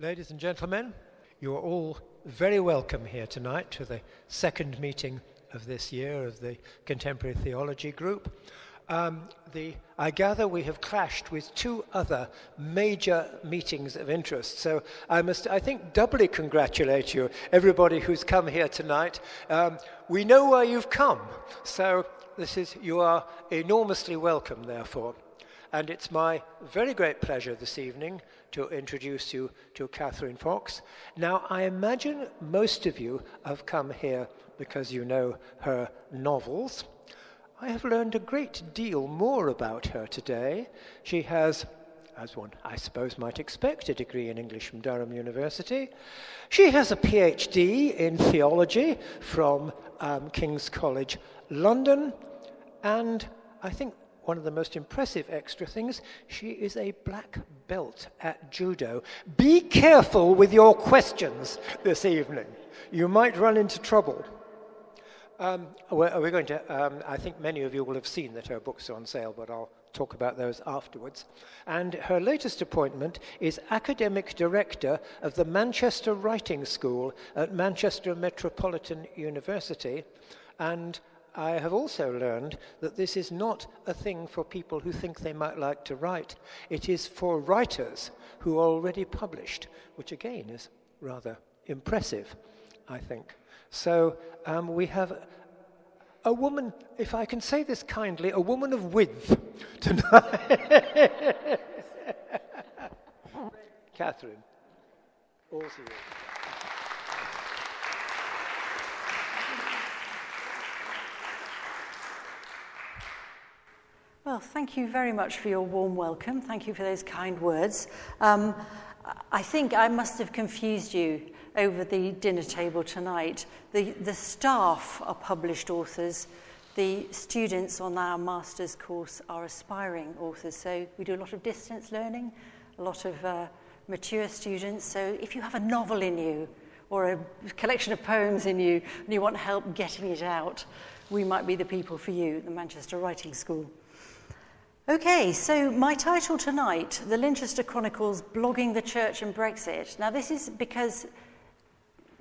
Ladies and gentlemen, you are all very welcome here tonight to the second meeting of this year of the Contemporary Theology Group. Um, the, I gather we have clashed with two other major meetings of interest. So I must, I think, doubly congratulate you, everybody who's come here tonight. Um, we know why you've come, so this is, you are enormously welcome, therefore. And it's my very great pleasure this evening to introduce you to Catherine Fox. Now, I imagine most of you have come here because you know her novels. I have learned a great deal more about her today. She has, as one I suppose might expect, a degree in English from Durham University. She has a PhD in theology from um, King's College London. And I think one of the most impressive extra things, she is a black belt at judo. Be careful with your questions this evening. You might run into trouble. Um, we're, we're, going to, um, I think many of you will have seen that her books are on sale, but I'll talk about those afterwards. And her latest appointment is Academic Director of the Manchester Writing School at Manchester Metropolitan University. And I have also learned that this is not a thing for people who think they might like to write. It is for writers who are already published, which again is rather impressive, I think. So um, we have a woman, if I can say this kindly, a woman of width tonight. Catherine, all to you. Well, thank you very much for your warm welcome. Thank you for those kind words. Um, I think I must have confused you over the dinner table tonight. The, the staff are published authors. The students on our master's course are aspiring authors. So we do a lot of distance learning, a lot of uh, mature students. So if you have a novel in you or a collection of poems in you and you want help getting it out, we might be the people for you the Manchester Writing School. Okay, so my title tonight, The Lindchester Chronicles Blogging the Church and Brexit. Now, this is because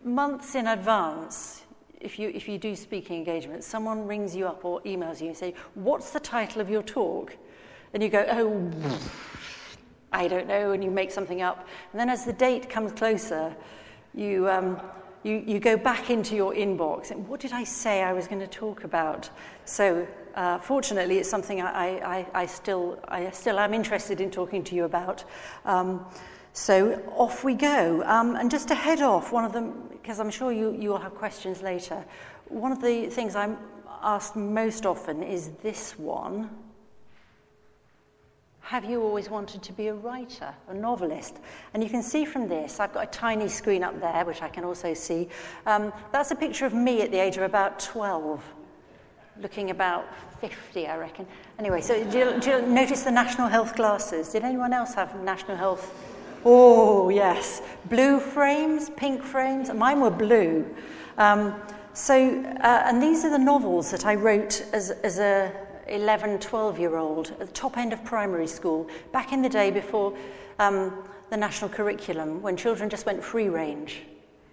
months in advance, if you, if you do speaking engagements, someone rings you up or emails you and say, What's the title of your talk? And you go, Oh, I don't know, and you make something up. And then as the date comes closer, you, um, you, you go back into your inbox and what did I say I was going to talk about? So, uh, fortunately, it's something I, I, I, still, I still am interested in talking to you about. Um, so off we go. Um, and just to head off, one of them, because I'm sure you, you will have questions later, one of the things I'm asked most often is this one. Have you always wanted to be a writer, a novelist? And you can see from this, I've got a tiny screen up there, which I can also see. Um, that's a picture of me at the age of about 12, looking about 50, I reckon. Anyway, so do you, do you notice the national health glasses? Did anyone else have national health Oh, yes. Blue frames, pink frames. Mine were blue. Um, so, uh, and these are the novels that I wrote as, as a 11, 12 year old at the top end of primary school, back in the day before um, the national curriculum, when children just went free range,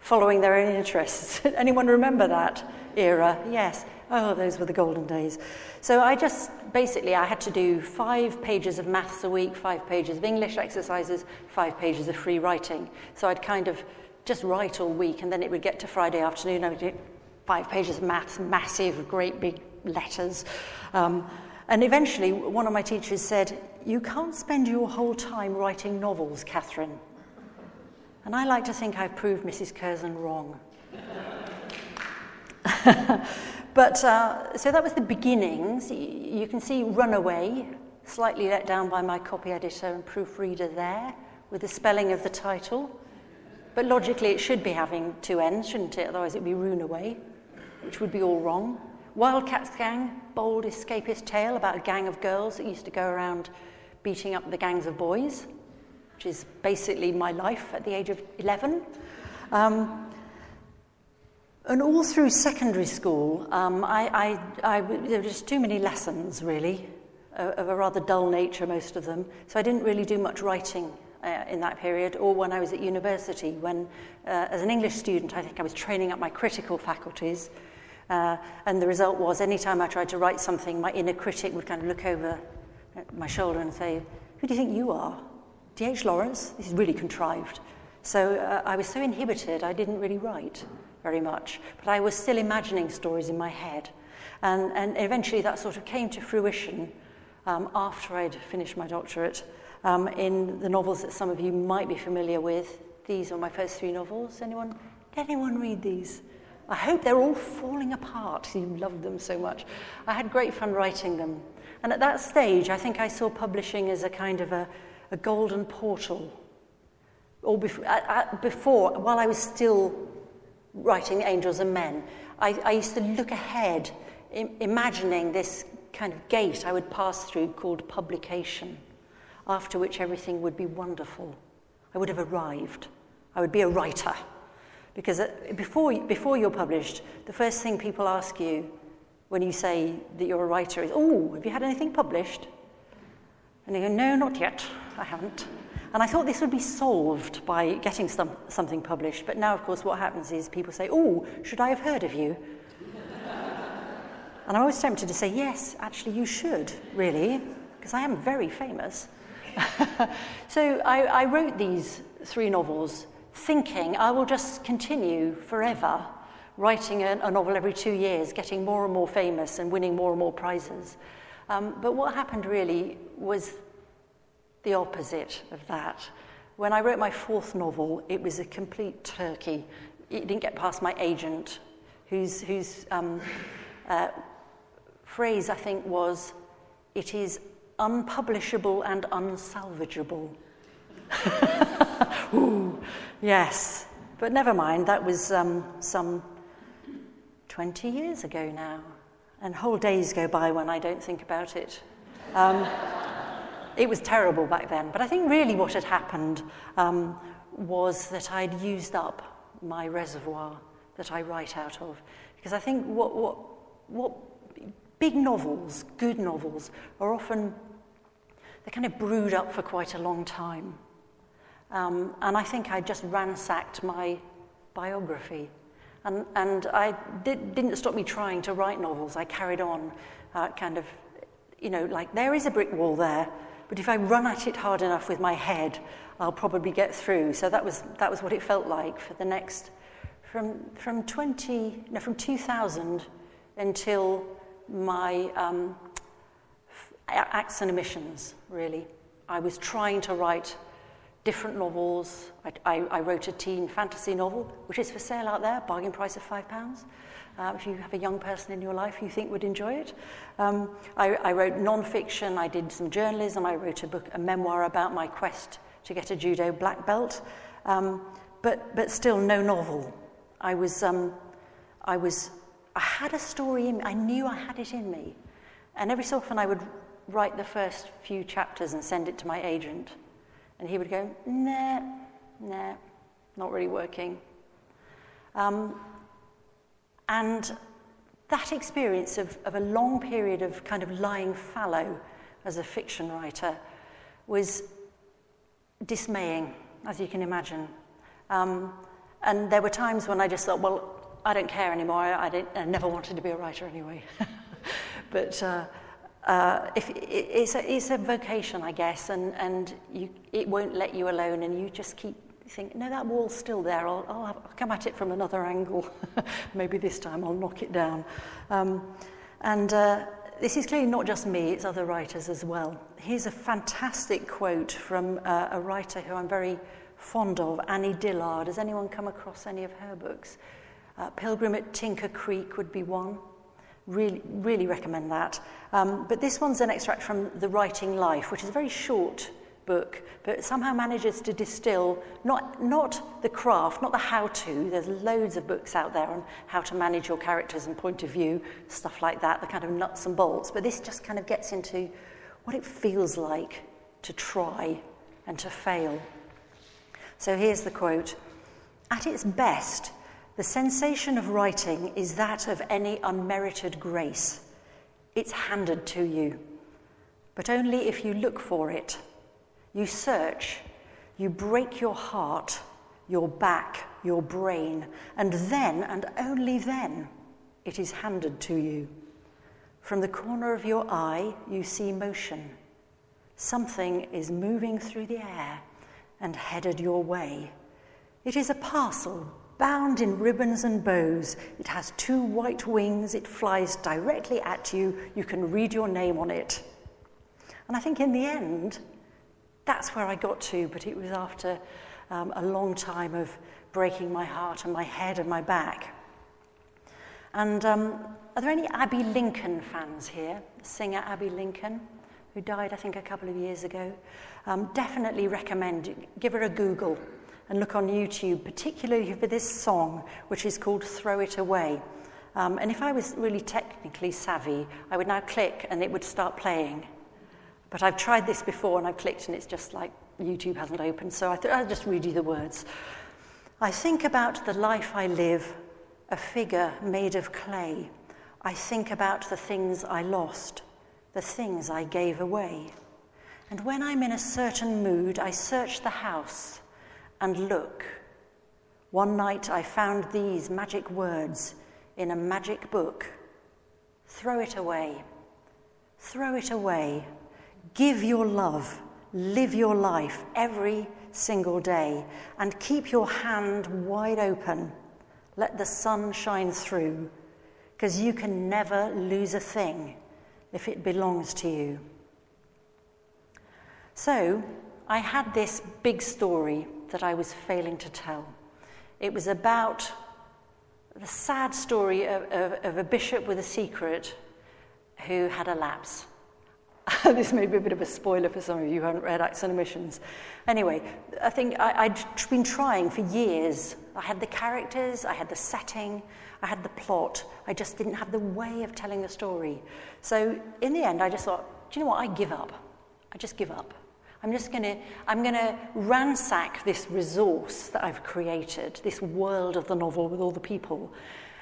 following their own interests. Anyone remember that era? Yes. Oh, those were the golden days. So I just basically I had to do five pages of maths a week, five pages of English exercises, five pages of free writing. So I'd kind of just write all week, and then it would get to Friday afternoon. I would do five pages of maths, massive, great big letters. Um, and eventually, one of my teachers said, You can't spend your whole time writing novels, Catherine. And I like to think I've proved Mrs. Curzon wrong. But uh, so that was the beginnings. You can see Runaway, slightly let down by my copy editor and proofreader there, with the spelling of the title. But logically, it should be having two N's, shouldn't it? Otherwise, it would be Runaway, which would be all wrong. Wildcats Gang, bold escapist tale about a gang of girls that used to go around beating up the gangs of boys, which is basically my life at the age of 11. Um, and all through secondary school, um, I, I, I, there were just too many lessons, really, of a rather dull nature, most of them. So I didn't really do much writing uh, in that period, or when I was at university, when, uh, as an English student, I think I was training up my critical faculties. Uh, and the result was, anytime I tried to write something, my inner critic would kind of look over my shoulder and say, Who do you think you are? D.H. Lawrence? This is really contrived. So uh, I was so inhibited, I didn't really write very much. But I was still imagining stories in my head. And, and eventually that sort of came to fruition um, after I'd finished my doctorate um, in the novels that some of you might be familiar with. These are my first three novels. Anyone, did anyone read these? I hope they're all falling apart. You loved them so much. I had great fun writing them. And at that stage, I think I saw publishing as a kind of a, a golden portal. Or before, before, while I was still writing Angels and Men, I, I used to look ahead, imagining this kind of gate I would pass through called publication, after which everything would be wonderful. I would have arrived. I would be a writer. Because uh, before, before you're published, the first thing people ask you when you say that you're a writer is, Oh, have you had anything published? And you go, No, not yet. I haven't. And I thought this would be solved by getting some, something published. But now, of course, what happens is people say, Oh, should I have heard of you? And I'm always tempted to say, yes, actually, you should, really, because I am very famous. so I, I wrote these three novels thinking I will just continue forever writing a, a, novel every two years, getting more and more famous and winning more and more prizes. Um, but what happened really was the opposite of that. When I wrote my fourth novel, it was a complete turkey. It didn't get past my agent, whose, whose um, uh, phrase, I think, was it is unpublishable and unsalvageable. Ooh, yes. But never mind, that was um, some 20 years ago now. And whole days go by when I don't think about it. Um, it was terrible back then. But I think really what had happened um, was that I'd used up my reservoir that I write out of. Because I think what, what, what Big novels, good novels, are often, they're kind of brewed up for quite a long time. Um, and I think I just ransacked my biography. And, and I did, didn't stop me trying to write novels. I carried on, uh, kind of, you know, like there is a brick wall there, but if I run at it hard enough with my head, I'll probably get through. So that was, that was what it felt like for the next, from, from 20, no, from 2000 until my um, acts and omissions, really. I was trying to write different novels. I, I, I, wrote a teen fantasy novel, which is for sale out there, bargain price of five pounds. Uh, if you have a young person in your life you think would enjoy it. Um, I, I wrote non-fiction, I did some journalism, I wrote a book, a memoir about my quest to get a judo black belt, um, but, but still no novel. I was, um, I was I had a story in me. I knew I had it in me. And every so often I would write the first few chapters and send it to my agent. And he would go, nah, nah, not really working. Um, and that experience of, of a long period of kind of lying fallow as a fiction writer was dismaying, as you can imagine. Um, and there were times when I just thought, well, I don't care anymore. I, I, never wanted to be a writer anyway. but uh, uh, if, it, it's, a, it's a vocation, I guess, and, and you, it won't let you alone, and you just keep thinking, no, that wall's still there. I'll, I'll, have, I'll come at it from another angle. Maybe this time I'll knock it down. Um, and uh, this is clearly not just me, it's other writers as well. Here's a fantastic quote from uh, a writer who I'm very fond of, Annie Dillard. Has anyone come across any of her books? Uh, Pilgrim at Tinker Creek would be one. Really, really recommend that. Um, but this one's an extract from The Writing Life, which is a very short book, but somehow manages to distill not, not the craft, not the how to. There's loads of books out there on how to manage your characters and point of view, stuff like that, the kind of nuts and bolts. But this just kind of gets into what it feels like to try and to fail. So here's the quote At its best, the sensation of writing is that of any unmerited grace. It's handed to you, but only if you look for it. You search, You break your heart, your back, your brain, and then, and only then, it is handed to you. From the corner of your eye, you see motion. Something is moving through the air and headed your way. It is a parcel bound in ribbons and bows. It has two white wings. It flies directly at you. You can read your name on it. And I think in the end, that's where I got to, but it was after um, a long time of breaking my heart and my head and my back. And um, are there any Abbey Lincoln fans here? Singer Abbey Lincoln, who died, I think, a couple of years ago. Um, definitely recommend, give her a Google and look on YouTube, particularly for this song, which is called Throw It Away. Um, and if I was really technically savvy, I would now click and it would start playing. But I've tried this before and I've clicked and it's just like YouTube hasn't opened, so I thought I'll just read you the words. I think about the life I live, a figure made of clay. I think about the things I lost, the things I gave away. And when I'm in a certain mood, I search the house and look. One night I found these magic words in a magic book. Throw it away. Throw it away. Give your love. Live your life every single day and keep your hand wide open. Let the sun shine through because you can never lose a thing if it belongs to you. So, I had this big story that I was failing to tell. It was about the sad story of, of, of a bishop with a secret who had a lapse. this may be a bit of a spoiler for some of you who haven't read Acts and Omissions. Anyway, I think I, I'd been trying for years. I had the characters, I had the setting, I had the plot. I just didn't have the way of telling the story. So in the end, I just thought, do you know what? I give up. I just give up. I'm just going to I'm going to ransack this resource that I've created, this world of the novel with all the people.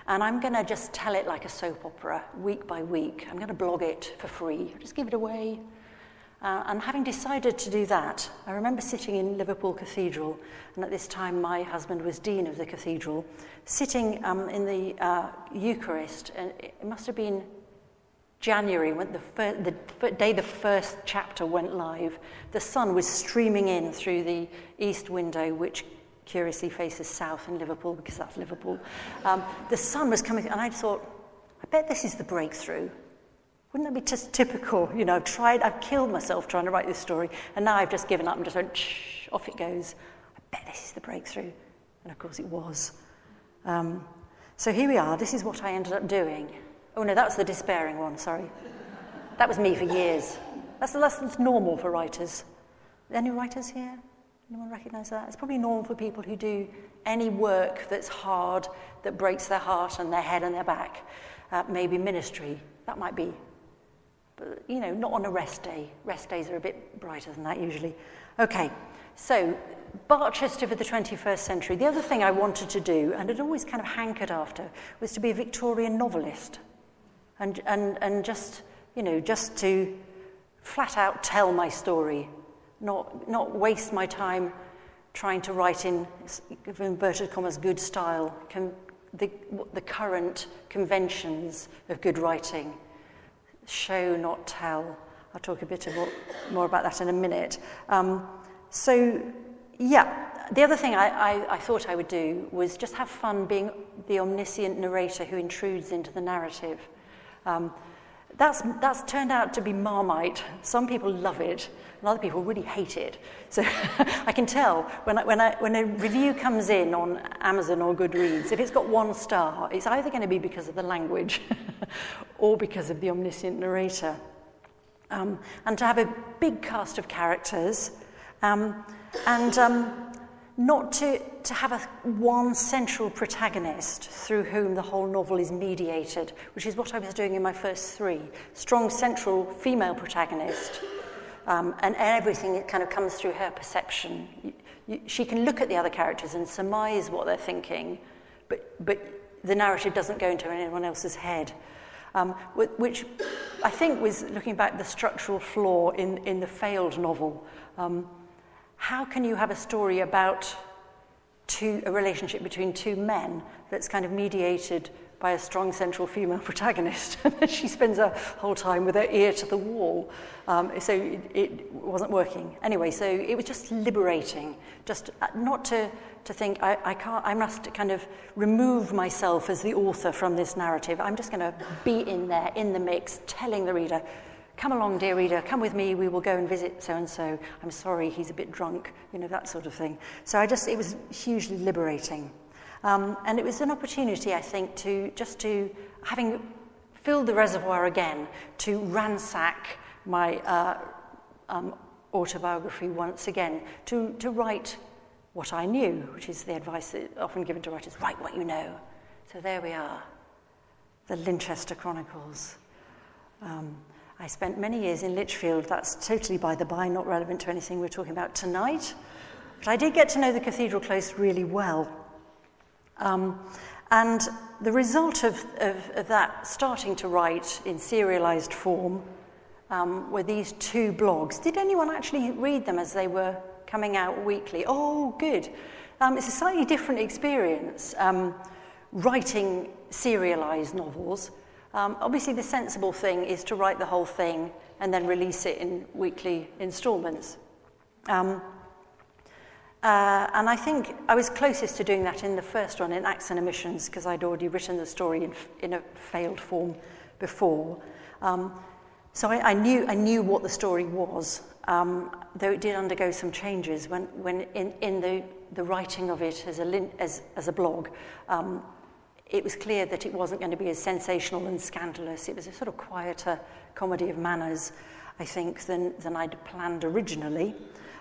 And I'm going to just tell it like a soap opera, week by week. I'm going to blog it for free, just give it away. Uh, and having decided to do that, I remember sitting in Liverpool Cathedral, and at this time my husband was Dean of the Cathedral, sitting um, in the uh, Eucharist, and it must have been January, when the, fir- the day the first chapter went live, the sun was streaming in through the east window, which curiously faces south in Liverpool because that's Liverpool. Um, the sun was coming, and I thought, I bet this is the breakthrough. Wouldn't that be just typical? You know, I've tried, I've killed myself trying to write this story, and now I've just given up and just went, shh, off it goes. I bet this is the breakthrough. And of course it was. Um, so here we are. This is what I ended up doing. Oh, no, that was the despairing one, sorry. That was me for years. That's, that's, normal for writers. Any writers here? Anyone recognise that? It's probably normal for people who do any work that's hard, that breaks their heart and their head and their back. Uh, maybe ministry, that might be. But, you know, not on a rest day. Rest days are a bit brighter than that usually. Okay, so Barchester for the 21st century. The other thing I wanted to do, and had always kind of hankered after, was to be a Victorian novelist and, and, and just, you know, just to flat out tell my story, not, not waste my time trying to write in inverted commas good style, the, the current conventions of good writing. Show, not tell. I'll talk a bit more, more about that in a minute. Um, so, yeah, the other thing I, I, I thought I would do was just have fun being the omniscient narrator who intrudes into the narrative. Um, that's, that's turned out to be Marmite. Some people love it, and other people really hate it. So I can tell when, I, when, I, when a review comes in on Amazon or Goodreads, if it's got one star, it's either going to be because of the language or because of the omniscient narrator. Um, and to have a big cast of characters um, and um, not to, to have a one central protagonist through whom the whole novel is mediated, which is what I was doing in my first three. Strong central female protagonist, um, and everything kind of comes through her perception. You, you, she can look at the other characters and surmise what they're thinking, but, but the narrative doesn't go into anyone else's head. Um, which I think was, looking back, the structural flaw in, in the failed novel. Um, how can you have a story about two, a relationship between two men that's kind of mediated by a strong central female protagonist. she spends her whole time with her ear to the wall. Um, so it, it wasn't working. Anyway, so it was just liberating, just uh, not to, to think, I, I, can't, I must kind of remove myself as the author from this narrative. I'm just going to be in there, in the mix, telling the reader, come along, dear reader, come with me, we will go and visit so and so. I'm sorry, he's a bit drunk, you know, that sort of thing. So I just, it was hugely liberating. Um, and it was an opportunity, I think, to just to, having filled the reservoir again, to ransack my uh, um, autobiography once again, to, to write what I knew, which is the advice that often given to writers write what you know. So there we are, the Lindchester Chronicles. Um, I spent many years in Lichfield. That's totally by the by, not relevant to anything we're talking about tonight. But I did get to know the Cathedral Close really well. Um, and the result of, of, of, that starting to write in serialized form um, were these two blogs. Did anyone actually read them as they were coming out weekly? Oh, good. Um, it's a slightly different experience um, writing serialized novels. Um, obviously, the sensible thing is to write the whole thing and then release it in weekly installments. Um, uh, and I think I was closest to doing that in the first one, in Acts and Omissions, because I'd already written the story in, in a failed form before. Um, so I, I, knew, I knew what the story was, um, though it did undergo some changes when, when in, in the, the writing of it as a, as, as a blog. It was clear that it wasn't going to be as sensational and scandalous. It was a sort of quieter comedy of manners, I think, than, than I'd planned originally.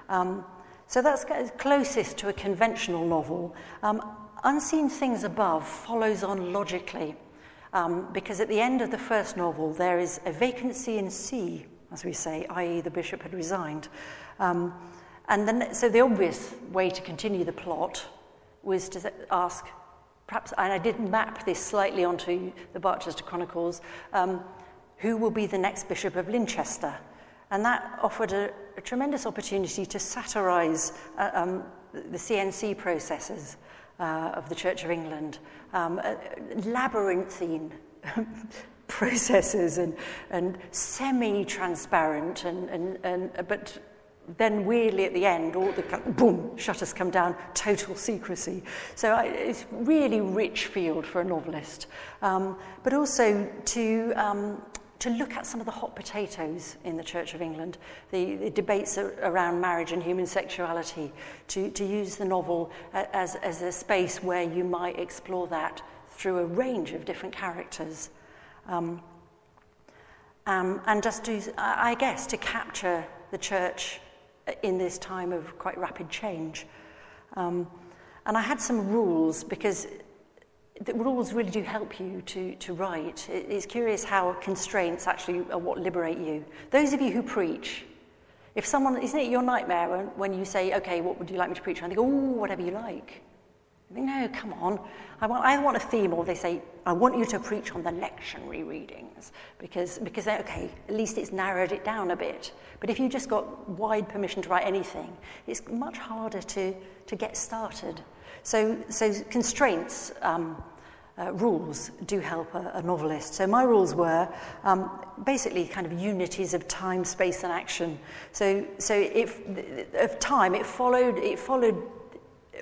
Um, so that's closest to a conventional novel. Um, Unseen Things Above follows on logically, um, because at the end of the first novel, there is a vacancy in see, as we say, i.e., the bishop had resigned. Um, and then, so the obvious way to continue the plot was to ask, perhaps, and I did map this slightly onto the Barchester Chronicles, um, who will be the next Bishop of Lindchester? And that offered a, a tremendous opportunity to satirize uh, um, the CNC processes uh, of the Church of England, um, labyrinthine processes and, and semi-transparent, and, and, and, but then weirdly at the end, all the boom, shutters come down, total secrecy. So I, it's really rich field for a novelist, um, but also to um, to look at some of the hot potatoes in the Church of England, the, the debates around marriage and human sexuality, to, to use the novel as, as a space where you might explore that through a range of different characters. Um, um, and just to, I guess, to capture the church in this time of quite rapid change. Um, and I had some rules because the rules really do help you to, to write. It's curious how constraints actually are what liberate you. Those of you who preach, if someone, isn't it your nightmare when, when you say, okay, what would you like me to preach? And they go, oh, whatever you like. No, come on. I want, I want a theme, or they say, I want you to preach on the lectionary readings, because, because okay, at least it's narrowed it down a bit. But if you just got wide permission to write anything, it's much harder to, to get started. So, so constraints, um, uh, rules do help a, a novelist. So my rules were um, basically kind of unities of time, space, and action. So, so if of time, it followed it followed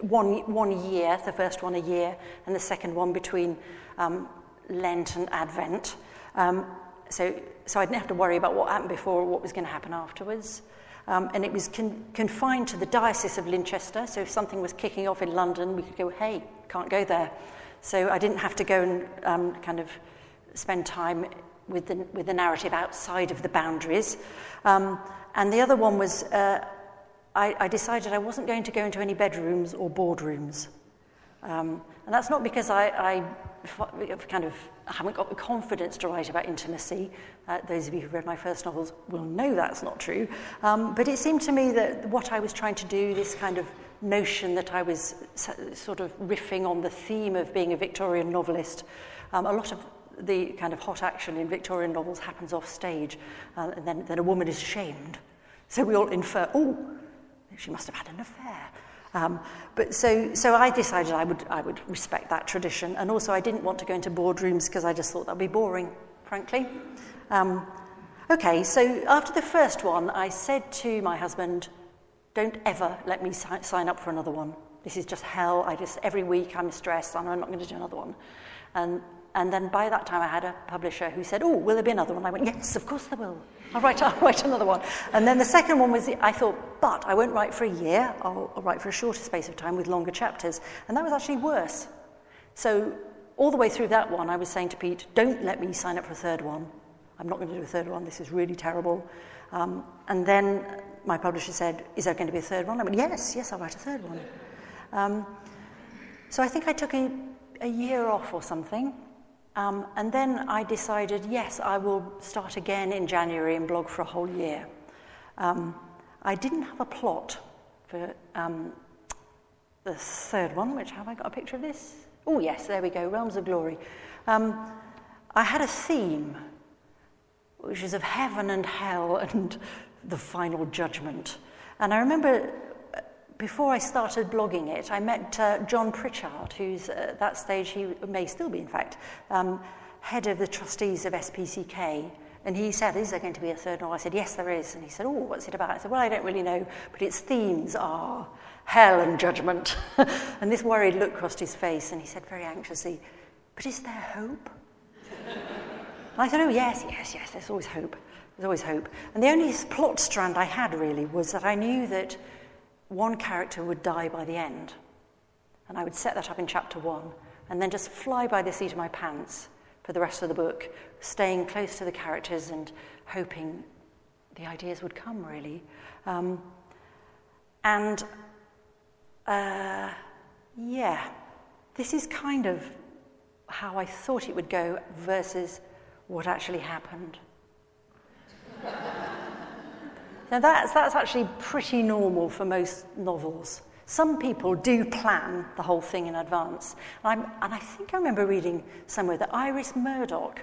one one year, the first one a year, and the second one between um, Lent and Advent. Um, so, so I didn't have to worry about what happened before or what was going to happen afterwards. Um, and it was con- confined to the Diocese of Lindchester. So if something was kicking off in London, we could go, hey, can't go there. So I didn't have to go and um, kind of spend time with the, with the narrative outside of the boundaries. Um, and the other one was uh, I, I decided I wasn't going to go into any bedrooms or boardrooms. Um, and that's not because I, I kind of haven't got the confidence to write about intimacy. Uh, those of you who've read my first novels will know that's not true. Um, but it seemed to me that what I was trying to do, this kind of notion that I was sort of riffing on the theme of being a Victorian novelist, um, a lot of the kind of hot action in Victorian novels happens off stage, uh, and then, then a woman is shamed. So we all infer, oh, She must have had an affair. Um, but so, so I decided I would, I would respect that tradition. And also, I didn't want to go into boardrooms because I just thought that would be boring, frankly. Um, okay, so after the first one, I said to my husband, don't ever let me si- sign up for another one. This is just hell. I just, every week I'm stressed and I'm not going to do another one. And, and then by that time, I had a publisher who said, Oh, will there be another one? I went, Yes, of course there will. I'll write, I'll write another one. And then the second one was, I thought, But I won't write for a year. I'll, I'll write for a shorter space of time with longer chapters. And that was actually worse. So all the way through that one, I was saying to Pete, Don't let me sign up for a third one. I'm not going to do a third one. This is really terrible. Um, and then my publisher said, Is there going to be a third one? I went, Yes, yes, I'll write a third one. Um, so I think I took a, a year off or something. Um, and then I decided, yes, I will start again in January and blog for a whole year. Um, I didn't have a plot for um, the third one, which have I got a picture of this? Oh, yes, there we go, Realms of Glory. Um, I had a theme, which is of heaven and hell and the final judgment. And I remember before I started blogging it, I met uh, John Pritchard, who's uh, at that stage, he may still be, in fact, um, head of the trustees of SPCK. And he said, Is there going to be a third novel? I said, Yes, there is. And he said, Oh, what's it about? I said, Well, I don't really know, but its themes are hell and judgment. and this worried look crossed his face, and he said very anxiously, But is there hope? I said, Oh, yes, yes, yes, there's always hope. There's always hope. And the only plot strand I had really was that I knew that one character would die by the end. And I would set that up in chapter one and then just fly by the seat of my pants for the rest of the book, staying close to the characters and hoping the ideas would come, really. Um, and uh, yeah, this is kind of how I thought it would go versus what actually happened. Now, that's, that's actually pretty normal for most novels. Some people do plan the whole thing in advance. And, and, i think I remember reading somewhere that Iris Murdoch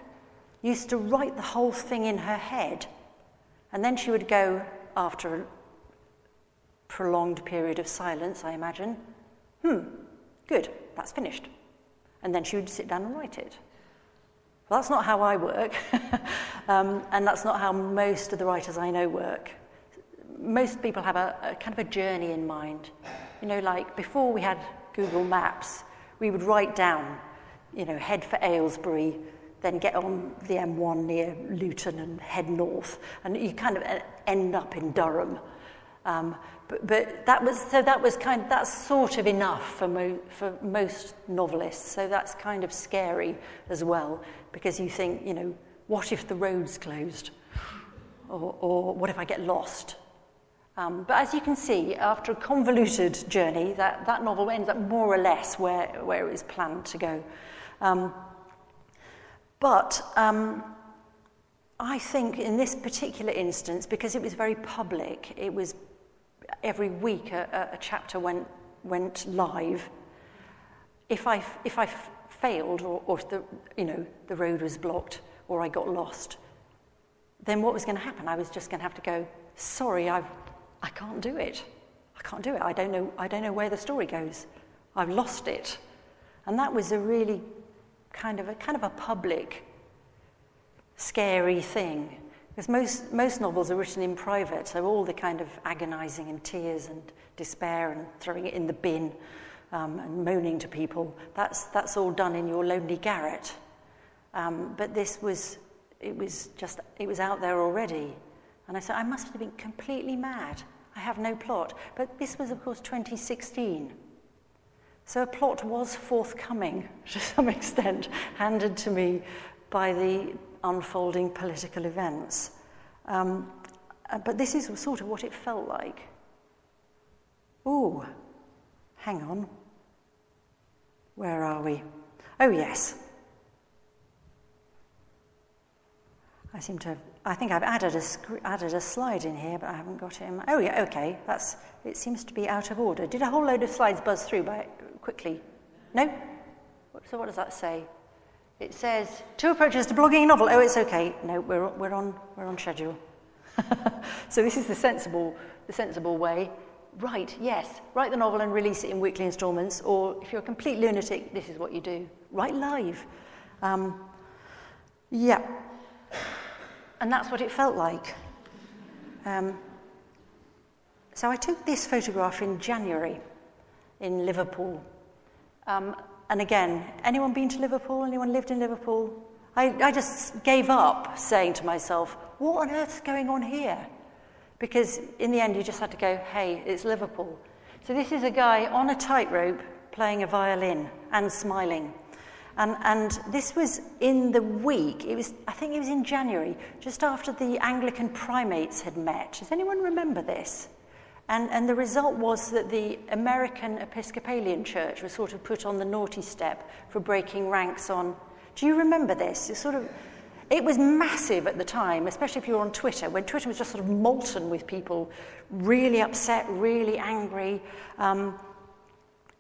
used to write the whole thing in her head. And then she would go, after a prolonged period of silence, I imagine, hmm, good, that's finished. And then she would sit down and write it. Well, that's not how I work, um, and that's not how most of the writers I know work most people have a, a kind of a journey in mind. You know, like before we had Google Maps, we would write down, you know, head for Aylesbury, then get on the M1 near Luton and head north, and you kind of end up in Durham. Um, but, but that was so that was kind of, that's sort of enough for mo- for most novelists. So that's kind of scary as well because you think, you know, what if the road's closed, or, or what if I get lost? Um, but as you can see, after a convoluted journey, that, that novel ends up more or less where, where it was planned to go. Um, but um, I think in this particular instance, because it was very public, it was every week a, a chapter went, went live. If I, if I failed or, or the, you know, the road was blocked or I got lost, then what was going to happen? I was just going to have to go, sorry, I've I can't do it. I can't do it. I don't know, I don't know where the story goes. I've lost it. And that was a really kind of a kind of a public, scary thing. Because most, most novels are written in private, so all the kind of agonizing and tears and despair and throwing it in the bin um, and moaning to people, that's, that's all done in your lonely garret. Um, but this was, it was just, it was out there already. And I said, I must have been completely mad. I have no plot. But this was, of course, 2016. So a plot was forthcoming to some extent, handed to me by the unfolding political events. Um, uh, but this is sort of what it felt like. Ooh, hang on. Where are we? Oh, yes. I seem to have I think I've added a, added a slide in here, but I haven't got it Oh, yeah, okay. That's, it seems to be out of order. Did a whole load of slides buzz through by, quickly? No? So what does that say? It says, two approaches to blogging a novel. Oh, it's okay. No, we're, we're, on, we're on schedule. so this is the sensible, the sensible way. Right, yes, write the novel and release it in weekly installments, or if you're a complete lunatic, this is what you do write live. Um, yeah. And that's what it felt like. Um, so I took this photograph in January in Liverpool. Um, and again, anyone been to Liverpool? Anyone lived in Liverpool? I, I just gave up saying to myself, what on earth's going on here? Because in the end, you just had to go, hey, it's Liverpool. So this is a guy on a tightrope playing a violin and smiling. And, and this was in the week, it was, I think it was in January, just after the Anglican primates had met. Does anyone remember this? And, and the result was that the American Episcopalian Church was sort of put on the naughty step for breaking ranks on. Do you remember this? It's sort of, it was massive at the time, especially if you were on Twitter, when Twitter was just sort of molten with people really upset, really angry. Um,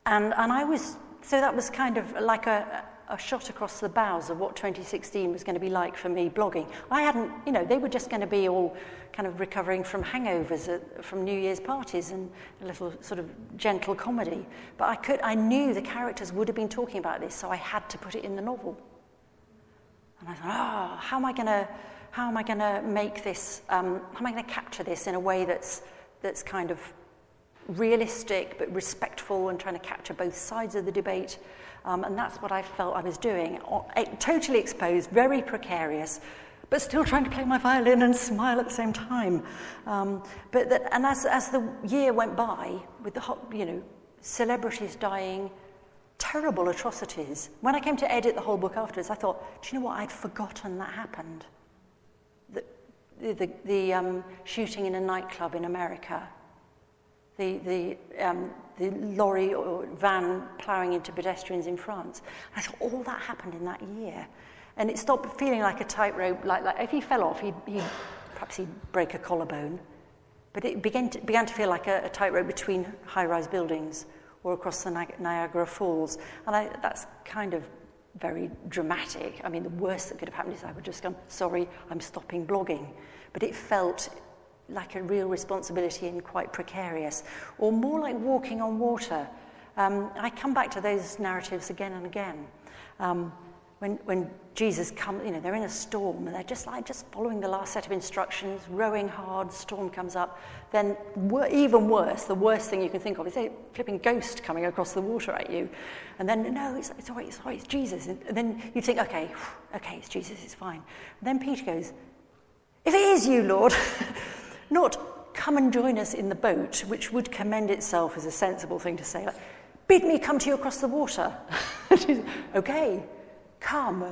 and, and I was, so that was kind of like a, a shot across the bows of what 2016 was going to be like for me blogging. I hadn't, you know, they were just going to be all kind of recovering from hangovers at, from New Year's parties and a little sort of gentle comedy. But I could, I knew the characters would have been talking about this, so I had to put it in the novel. And I thought, oh, how am I going to, how am I going to make this, um, how am I going to capture this in a way that's, that's kind of realistic but respectful and trying to capture both sides of the debate um, and that's what I felt I was doing. Totally exposed, very precarious, but still trying to play my violin and smile at the same time. Um, but and as, as the year went by, with the hot, you know, celebrities dying, terrible atrocities. When I came to edit the whole book afterwards, I thought, do you know what? I'd forgotten that happened. The, the, the, the um, shooting in a nightclub in America, the, the, um, the lorry or van ploughing into pedestrians in France. I thought all that happened in that year. And it stopped feeling like a tightrope, like, like if he fell off, he'd, he'd, perhaps he'd break a collarbone. But it began to, began to feel like a, a tightrope between high rise buildings or across the Niagara Falls. And I, that's kind of very dramatic. I mean, the worst that could have happened is I would just go, sorry, I'm stopping blogging. But it felt like a real responsibility and quite precarious, or more like walking on water. Um, I come back to those narratives again and again. Um, when, when Jesus comes, you know, they're in a storm and they're just like just following the last set of instructions, rowing hard, storm comes up. Then, even worse, the worst thing you can think of is a flipping ghost coming across the water at you. And then, no, it's, it's all right, it's all right, it's Jesus. And then you think, okay, okay, it's Jesus, it's fine. And then Peter goes, if it is you, Lord, Not come and join us in the boat, which would commend itself as a sensible thing to say, like, bid me come to you across the water. okay, come.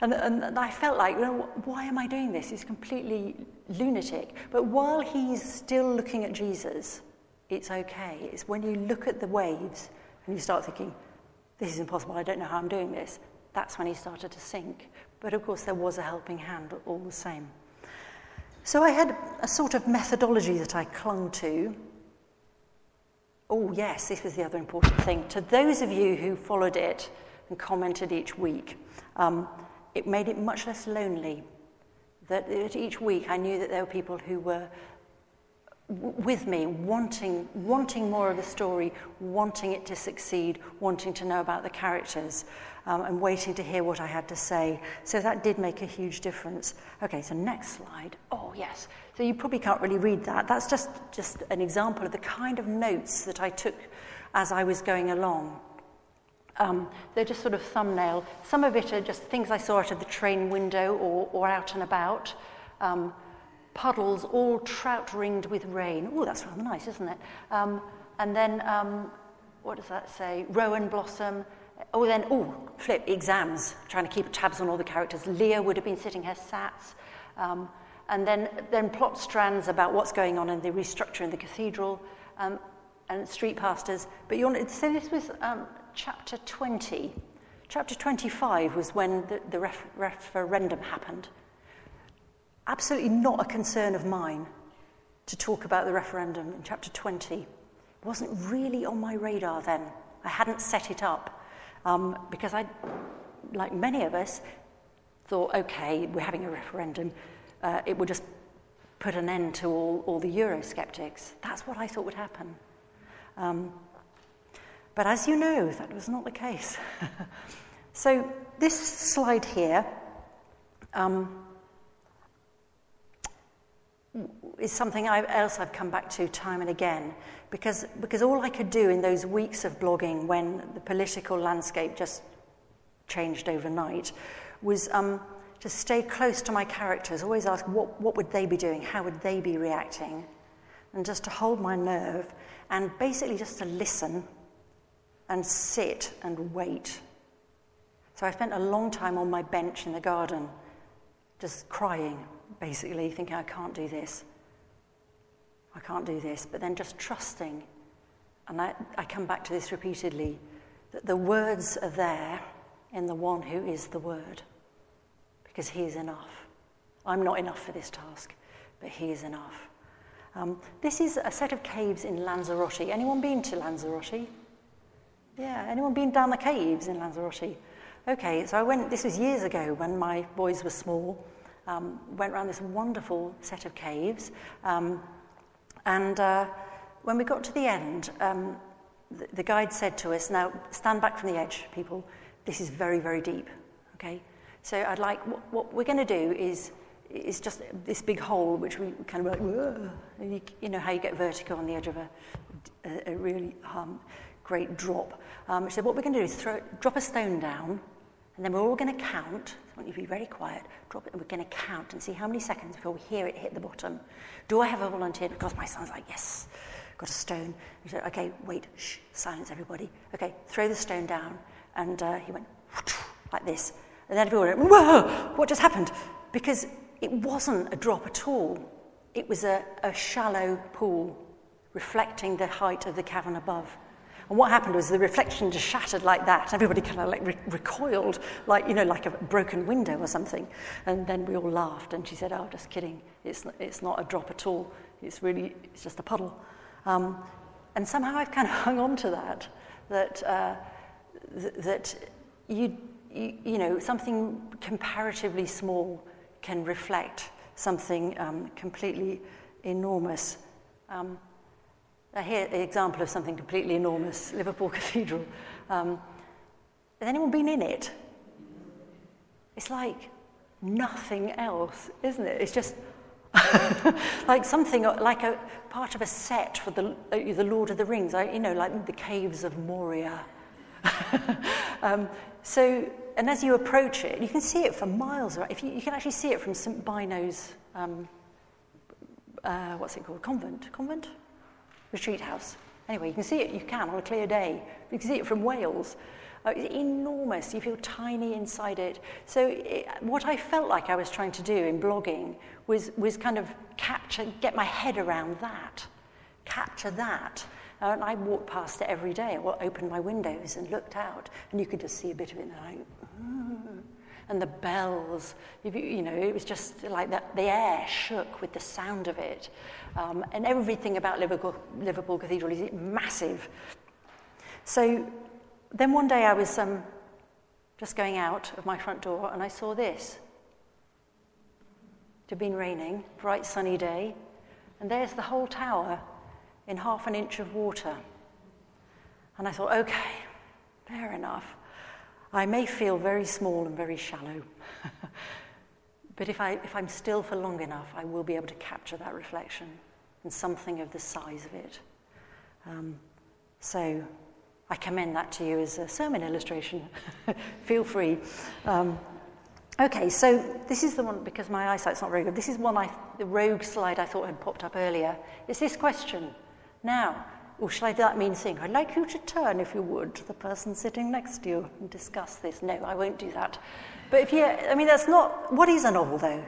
And, and, and I felt like, you know, why am I doing this? He's completely lunatic. But while he's still looking at Jesus, it's okay. It's when you look at the waves and you start thinking, this is impossible, I don't know how I'm doing this. That's when he started to sink. But of course, there was a helping hand all the same. So I had a sort of methodology that I clung to. Oh, yes, this was the other important thing. To those of you who followed it and commented each week, um, it made it much less lonely. That, that each week I knew that there were people who were with me, wanting, wanting more of the story, wanting it to succeed, wanting to know about the characters, um, and waiting to hear what I had to say. So that did make a huge difference. Okay, so next slide. Oh, yes. So you probably can't really read that. That's just, just an example of the kind of notes that I took as I was going along. Um, they're just sort of thumbnail. Some of it are just things I saw out of the train window or, or out and about. Um, puddles all trout ringed with rain. Oh, that's rather nice, isn't it? Um, and then, um, what does that say? Rowan blossom. Oh, then, oh, flip, exams, trying to keep tabs on all the characters. Leah would have been sitting her sats. Um, and then, then plot strands about what's going on in the restructure in the cathedral um, and street pastors. But you want to say this was um, chapter 20. Chapter 25 was when the, the ref- referendum happened absolutely not a concern of mine to talk about the referendum in chapter 20. It wasn't really on my radar then. I hadn't set it up um, because I, like many of us, thought, okay, we're having a referendum. Uh, it would just put an end to all, all the Eurosceptics. That's what I thought would happen. Um, but as you know, that was not the case. so, this slide here um, is something I, else I've come back to time and again because, because all I could do in those weeks of blogging when the political landscape just changed overnight was um, to stay close to my characters, always ask what, what would they be doing, how would they be reacting, and just to hold my nerve and basically just to listen and sit and wait. So I spent a long time on my bench in the garden, just crying, basically, thinking, I can't do this. I can't do this. But then just trusting. And I, I come back to this repeatedly that the words are there in the one who is the word, because he is enough. I'm not enough for this task, but he is enough. Um, this is a set of caves in Lanzarote. Anyone been to Lanzarote? Yeah, anyone been down the caves in Lanzarote? Okay, so I went, this was years ago when my boys were small, um, went around this wonderful set of caves. Um, and uh, when we got to the end, um, the, the guide said to us, now stand back from the edge, people. This is very, very deep, okay? So I'd like, what, what we're going to do is, is just this big hole, which we kind of like, you, you know how you get vertigo on the edge of a, a, a really um, great drop. Um, so what we're going to do is throw, drop a stone down, and then we're all going to count. I want you to be very quiet. Drop it, and we're going to count and see how many seconds before we hear it hit the bottom. Do I have a volunteer? Because my son's like, yes, got a stone. He said, okay, wait, shh, silence everybody. Okay, throw the stone down. And uh, he went like this. And then everyone went, whoa, what just happened? Because it wasn't a drop at all. It was a, a shallow pool reflecting the height of the cavern above. And what happened was the reflection just shattered like that. Everybody kind of like re- recoiled, like, you know, like a broken window or something. And then we all laughed. And she said, Oh, just kidding. It's, it's not a drop at all. It's really, it's just a puddle. Um, and somehow I've kind of hung on to that, that, uh, th- that you, you, you know, something comparatively small can reflect something um, completely enormous. Um, here, an example of something completely enormous Liverpool Cathedral. Um, has anyone been in it? It's like nothing else, isn't it? It's just like something like a part of a set for the, uh, the Lord of the Rings, you know, like the caves of Moria. um, so, and as you approach it, you can see it for miles. Right? If you, you can actually see it from St. Beuno's, um, uh, what's it called? Convent? Convent? Retreat house. Anyway, you can see it, you can on a clear day. You can see it from Wales. Uh, it's enormous. You feel tiny inside it. So, it, what I felt like I was trying to do in blogging was, was kind of capture, get my head around that, capture that. Uh, and I walked past it every day. I opened my windows and looked out, and you could just see a bit of it. And I, mm and the bells. You know, it was just like that. The air shook with the sound of it. Um, and everything about Liverpool, Liverpool Cathedral is massive. So then one day I was um, just going out of my front door and I saw this. It had been raining, bright sunny day, and there's the whole tower in half an inch of water. And I thought, okay, fair enough. I may feel very small and very shallow, but if, I, if I'm still for long enough, I will be able to capture that reflection and something of the size of it. Um, so I commend that to you as a sermon illustration. feel free. Um, okay, so this is the one, because my eyesight's not very good, this is one I, the rogue slide I thought had popped up earlier. It's this question. Now, or shall I do that mean thing? I'd like you to turn, if you would, to the person sitting next to you and discuss this. No, I won't do that. But if you, I mean, that's not, what is a novel though?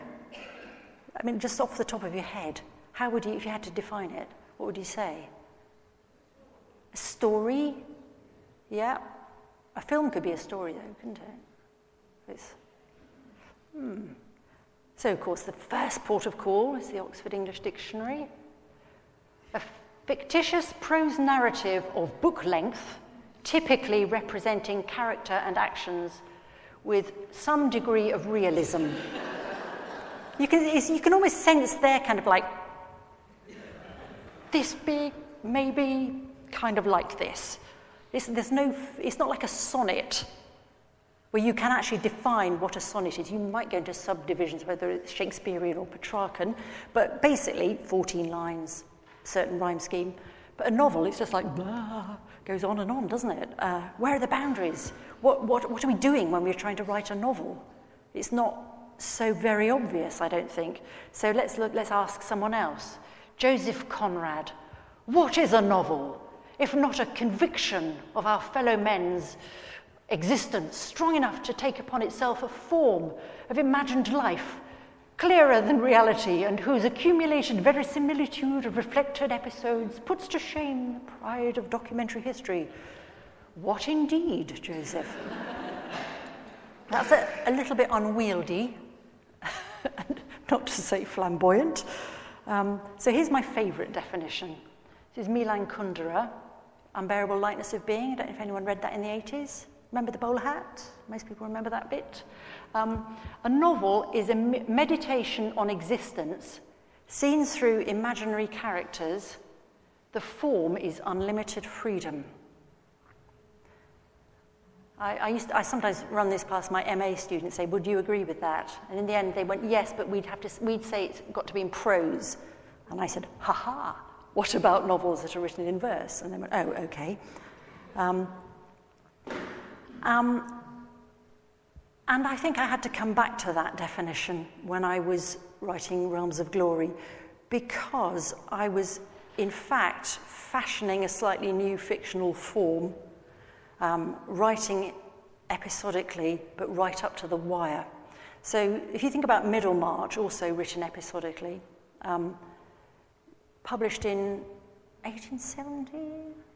I mean, just off the top of your head, how would you, if you had to define it, what would you say? A story? Yeah. A film could be a story though, couldn't it? It's, hmm. So, of course, the first port of call is the Oxford English Dictionary. A fictitious prose narrative of book length, typically representing character and actions with some degree of realism. you, can, you can almost sense their kind of like this big, maybe kind of like this. It's, there's no, it's not like a sonnet where you can actually define what a sonnet is. You might go into subdivisions, whether it's Shakespearean or Petrarchan, but basically 14 lines, certain rhyme scheme. But a novel, it's just like, blah, goes on and on, doesn't it? Uh, where are the boundaries? What, what, what are we doing when we're trying to write a novel? It's not so very obvious, I don't think. So let's, look, let's ask someone else. Joseph Conrad, what is a novel, if not a conviction of our fellow men's existence strong enough to take upon itself a form of imagined life, clearer than reality, and whose accumulated verisimilitude of reflected episodes puts to shame the pride of documentary history? What indeed, Joseph? That's a, a little bit unwieldy, not to say flamboyant. Um, so here's my favourite definition. This is Milan Kundera, Unbearable Lightness of Being. I don't know if anyone read that in the 80s. Remember the bowler hat? Most people remember that bit. Um, a novel is a meditation on existence seen through imaginary characters. The form is unlimited freedom. I, I, to, I sometimes run this past my MA students, say, would you agree with that? And in the end, they went, yes, but we'd, have to, we'd say it's got to be in prose. And I said, ha ha, what about novels that are written in verse? And they went, oh, okay. Um, um, and I think I had to come back to that definition when I was writing Realms of Glory because I was, in fact, fashioning a slightly new fictional form, um, writing episodically, but right up to the wire. So if you think about Middlemarch, also written episodically, um, published in 1870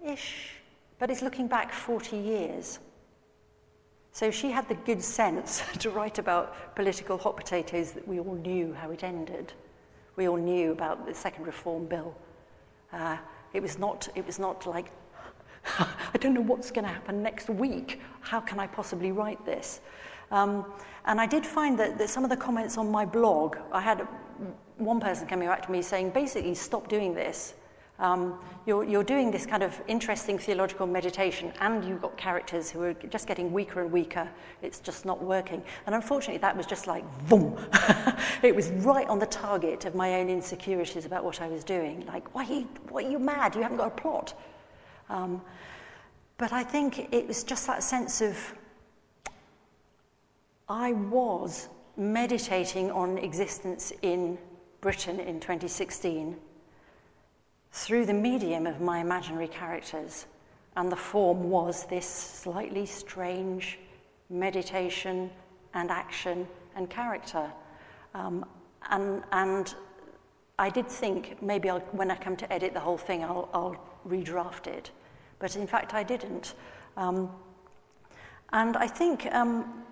ish, but it's looking back 40 years. So she had the good sense to write about political hot potatoes that we all knew how it ended. We all knew about the second reform bill. Uh, it, was not, it was not like, I don't know what's going to happen next week. How can I possibly write this? Um, and I did find that, that some of the comments on my blog, I had one person coming back to me saying, basically, stop doing this. Um, you're, you're doing this kind of interesting theological meditation, and you've got characters who are just getting weaker and weaker. It's just not working. And unfortunately, that was just like, boom. it was right on the target of my own insecurities about what I was doing. Like, why are you, why are you mad? You haven't got a plot. Um, but I think it was just that sense of I was meditating on existence in Britain in 2016 through the medium of my imaginary characters. And the form was this slightly strange meditation and action and character. Um, and, and I did think maybe I'll, when I come to edit the whole thing, I'll, I'll redraft it. But in fact, I didn't. Um, and I think um,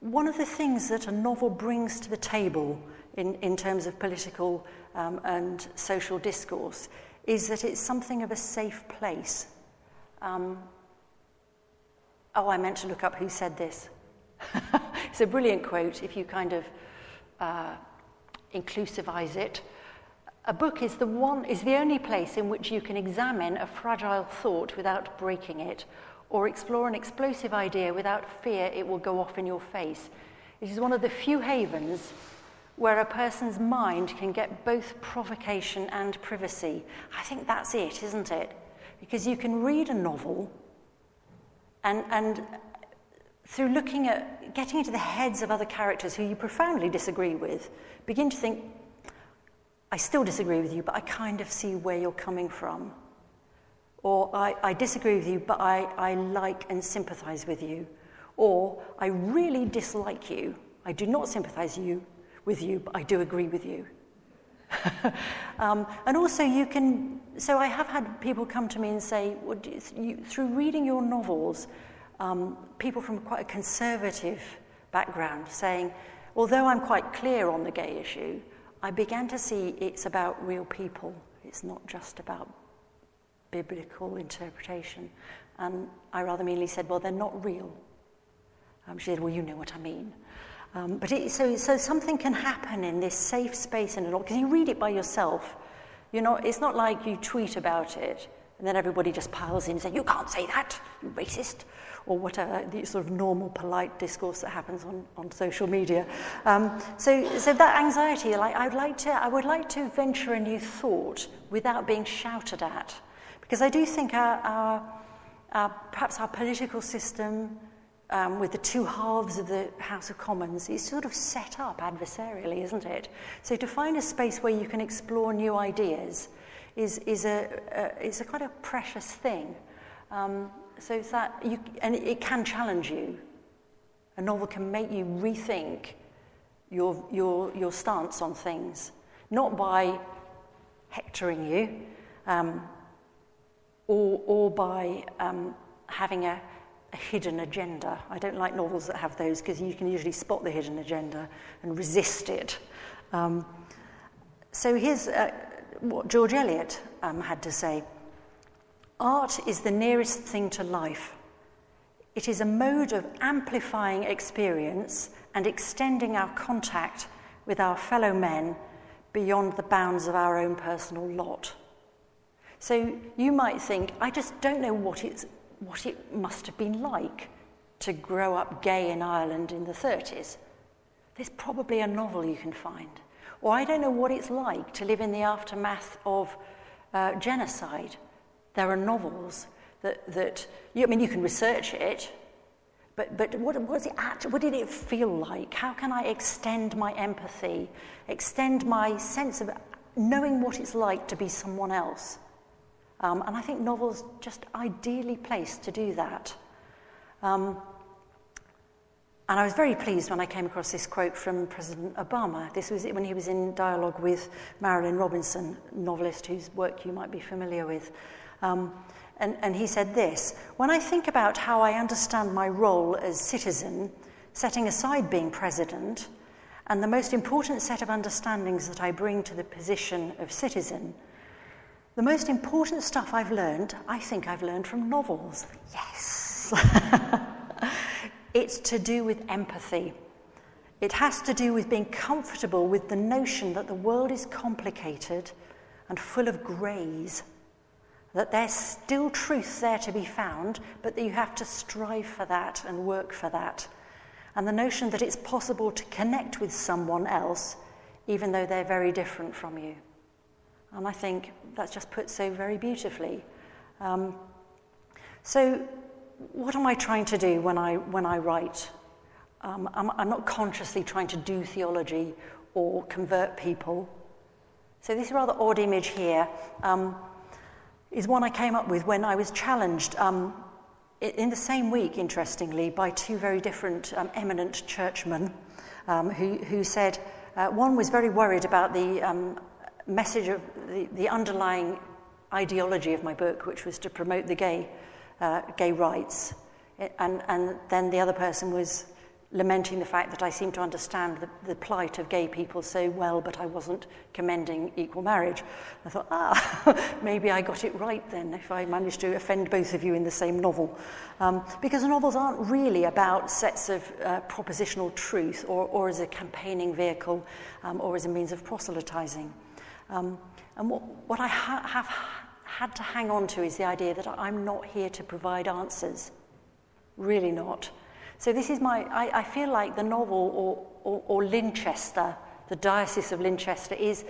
one of the things that a novel brings to the table in, in terms of political um, and social discourse is that it's something of a safe place. Um, oh, I meant to look up who said this. it's a brilliant quote if you kind of uh, inclusivize it. A book is the, one, is the only place in which you can examine a fragile thought without breaking it, or explore an explosive idea without fear it will go off in your face. It is one of the few havens where a person's mind can get both provocation and privacy. I think that's it, isn't it? Because you can read a novel and, and through looking at getting into the heads of other characters who you profoundly disagree with, begin to think, I still disagree with you, but I kind of see where you're coming from. Or I, I disagree with you, but I, I like and sympathize with you. Or I really dislike you. I do not sympathize you, with you, but I do agree with you. um, and also, you can. So, I have had people come to me and say, well, you, through reading your novels, um, people from quite a conservative background saying, although I'm quite clear on the gay issue, I began to see it's about real people. It's not just about biblical interpretation. And I rather meanly said, well, they're not real. Um, she said, well, you know what I mean. Um, but it, so, so something can happen in this safe space in it all, because you read it by yourself. You know, it's not like you tweet about it. And then everybody just piles in and says, You can't say that, you racist, or whatever, the sort of normal, polite discourse that happens on, on social media. Um, so, so that anxiety, like, I'd like to, I would like to venture a new thought without being shouted at. Because I do think our, our, our perhaps our political system, um, with the two halves of the House of Commons, is sort of set up adversarially, isn't it? So to find a space where you can explore new ideas is, is, a, a, is a quite a precious thing. Um, so that you, and it can challenge you. A novel can make you rethink your, your, your stance on things, not by hectoring you um, or, or by um, having a hidden agenda. I don't like novels that have those because you can usually spot the hidden agenda and resist it. Um, so here's uh, what George Eliot um, had to say. Art is the nearest thing to life. It is a mode of amplifying experience and extending our contact with our fellow men beyond the bounds of our own personal lot. So you might think, I just don't know what, it's, what it must have been like to grow up gay in Ireland in the 30s. There's probably a novel you can find. Or I don't know what it's like to live in the aftermath of uh, genocide there are novels that, that you, I mean, you can research it, but, but what, was it actually, what did it feel like? How can I extend my empathy, extend my sense of knowing what it's like to be someone else? Um, and I think novels just ideally placed to do that. Um, and I was very pleased when I came across this quote from President Obama. This was when he was in dialogue with Marilynne Robinson, novelist whose work you might be familiar with. Um, and, and he said this When I think about how I understand my role as citizen, setting aside being president, and the most important set of understandings that I bring to the position of citizen, the most important stuff I've learned, I think I've learned from novels. Yes! it's to do with empathy. It has to do with being comfortable with the notion that the world is complicated and full of greys that there's still truth there to be found, but that you have to strive for that and work for that. And the notion that it's possible to connect with someone else, even though they're very different from you. And I think that's just put so very beautifully. Um, so, what am I trying to do when I, when I write? Um, I'm, I'm not consciously trying to do theology or convert people. So, this rather odd image here. Um, is one I came up with when I was challenged um, in the same week, interestingly, by two very different um, eminent churchmen um, who, who said uh, one was very worried about the um, message of the, the underlying ideology of my book, which was to promote the gay, uh, gay rights. And, and then the other person was lamenting the fact that I seemed to understand the, the plight of gay people so well, but I wasn't commending equal marriage. I thought, ah, maybe I got it right then if I managed to offend both of you in the same novel. Um, because novels aren't really about sets of uh, propositional truth or, or as a campaigning vehicle um, or as a means of proselytizing. Um, and what, what I ha- have had to hang on to is the idea that I'm not here to provide answers. Really not. So this is my, I, I feel like the novel or, or, or Lindchester, the Diocese of Lindchester, is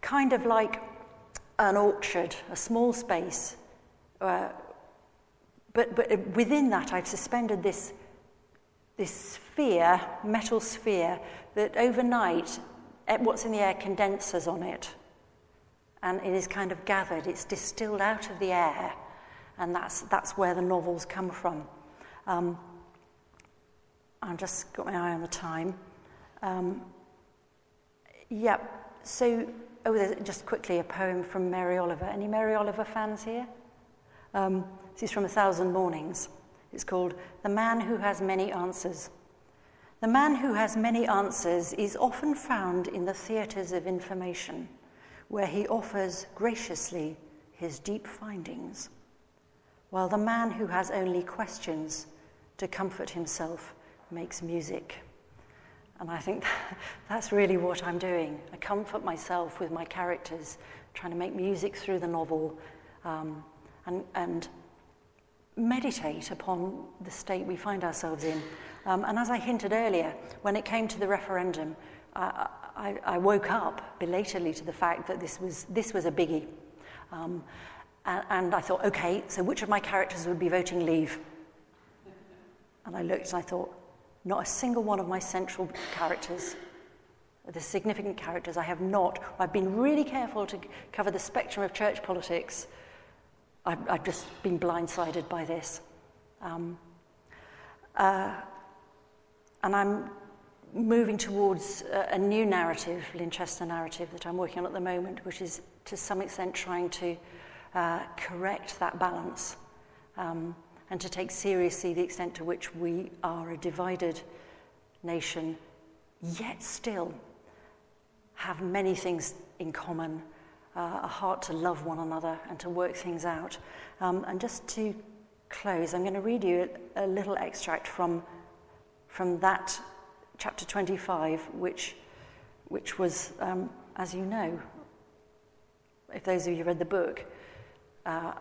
kind of like an orchard, a small space. Uh, but, but within that, I've suspended this, this sphere, metal sphere, that overnight, eh, what's in the air condenses on it. And it is kind of gathered, it's distilled out of the air. And that's, that's where the novels come from. Um, I've just got my eye on the time. Um, yep. So, oh, just quickly a poem from Mary Oliver. Any Mary Oliver fans here? Um, this is from A Thousand Mornings. It's called The Man Who Has Many Answers. The man who has many answers is often found in the theatres of information, where he offers graciously his deep findings, while the man who has only questions to comfort himself makes music. And I think that's really what I'm doing. I comfort myself with my characters, trying to make music through the novel, um, and, and meditate upon the state we find ourselves in. Um, and as I hinted earlier, when it came to the referendum, I, I, woke up belatedly to the fact that this was, this was a biggie. Um, and, and I thought, okay, so which of my characters would be voting leave? And I looked and I thought, not a single one of my central characters, the significant characters, I have not. I've been really careful to cover the spectrum of church politics. I've, I've just been blindsided by this. Um, uh, and I'm moving towards a, a new narrative, Lindchester narrative, that I'm working on at the moment, which is to some extent trying to uh, correct that balance um, and to take seriously the extent to which we are a divided nation, yet still have many things in common, uh, a heart to love one another and to work things out. Um, and just to close, I'm going to read you a, a little extract from, from that chapter 25, which, which was, um, as you know, if those of you read the book, uh,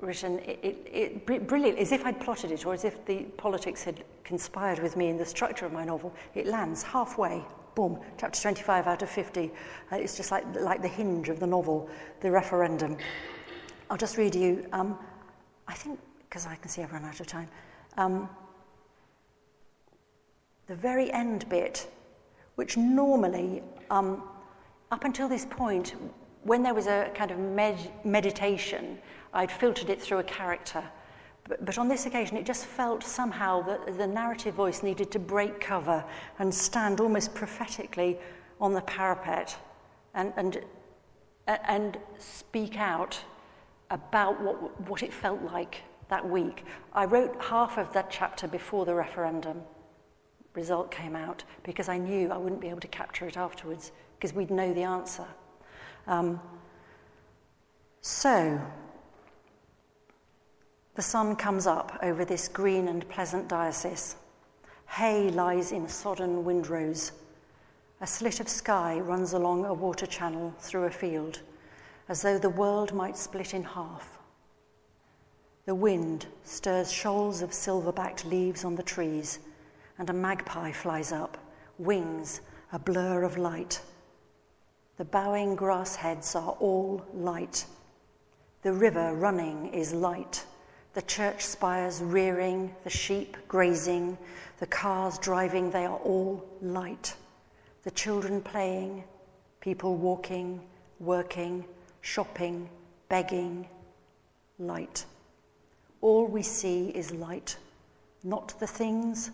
written it, it, it, brilliant, as if I'd plotted it or as if the politics had conspired with me in the structure of my novel. It lands halfway, boom, chapter 25 out of 50. Uh, it's just like, like the hinge of the novel, the referendum. I'll just read you, um, I think, because I can see I've run out of time. Um, the very end bit, which normally, um, up until this point, when there was a kind of med- meditation, I'd filtered it through a character. But, but on this occasion, it just felt somehow that the narrative voice needed to break cover and stand almost prophetically on the parapet and, and, and speak out about what, what it felt like that week. I wrote half of that chapter before the referendum result came out because I knew I wouldn't be able to capture it afterwards because we'd know the answer. Um, so, the sun comes up over this green and pleasant diocese. Hay lies in sodden windrows. A slit of sky runs along a water channel through a field, as though the world might split in half. The wind stirs shoals of silver backed leaves on the trees and a magpie flies up, wings a blur of light. The bowing grass heads are all light. The river running is light. The church spires rearing, the sheep grazing, the cars driving, they are all light. The children playing, people walking, working, shopping, begging, light. All we see is light, not the things,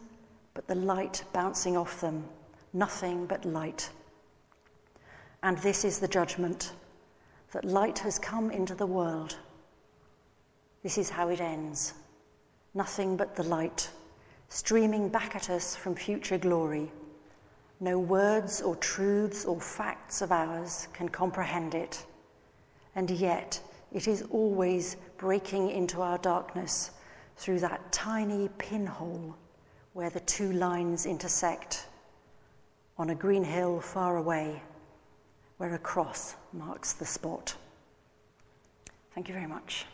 but the light bouncing off them, nothing but light. And this is the judgment that light has come into the world. This is how it ends nothing but the light, streaming back at us from future glory. No words or truths or facts of ours can comprehend it. And yet, it is always breaking into our darkness through that tiny pinhole where the two lines intersect on a green hill far away where a cross marks the spot. Thank you very much.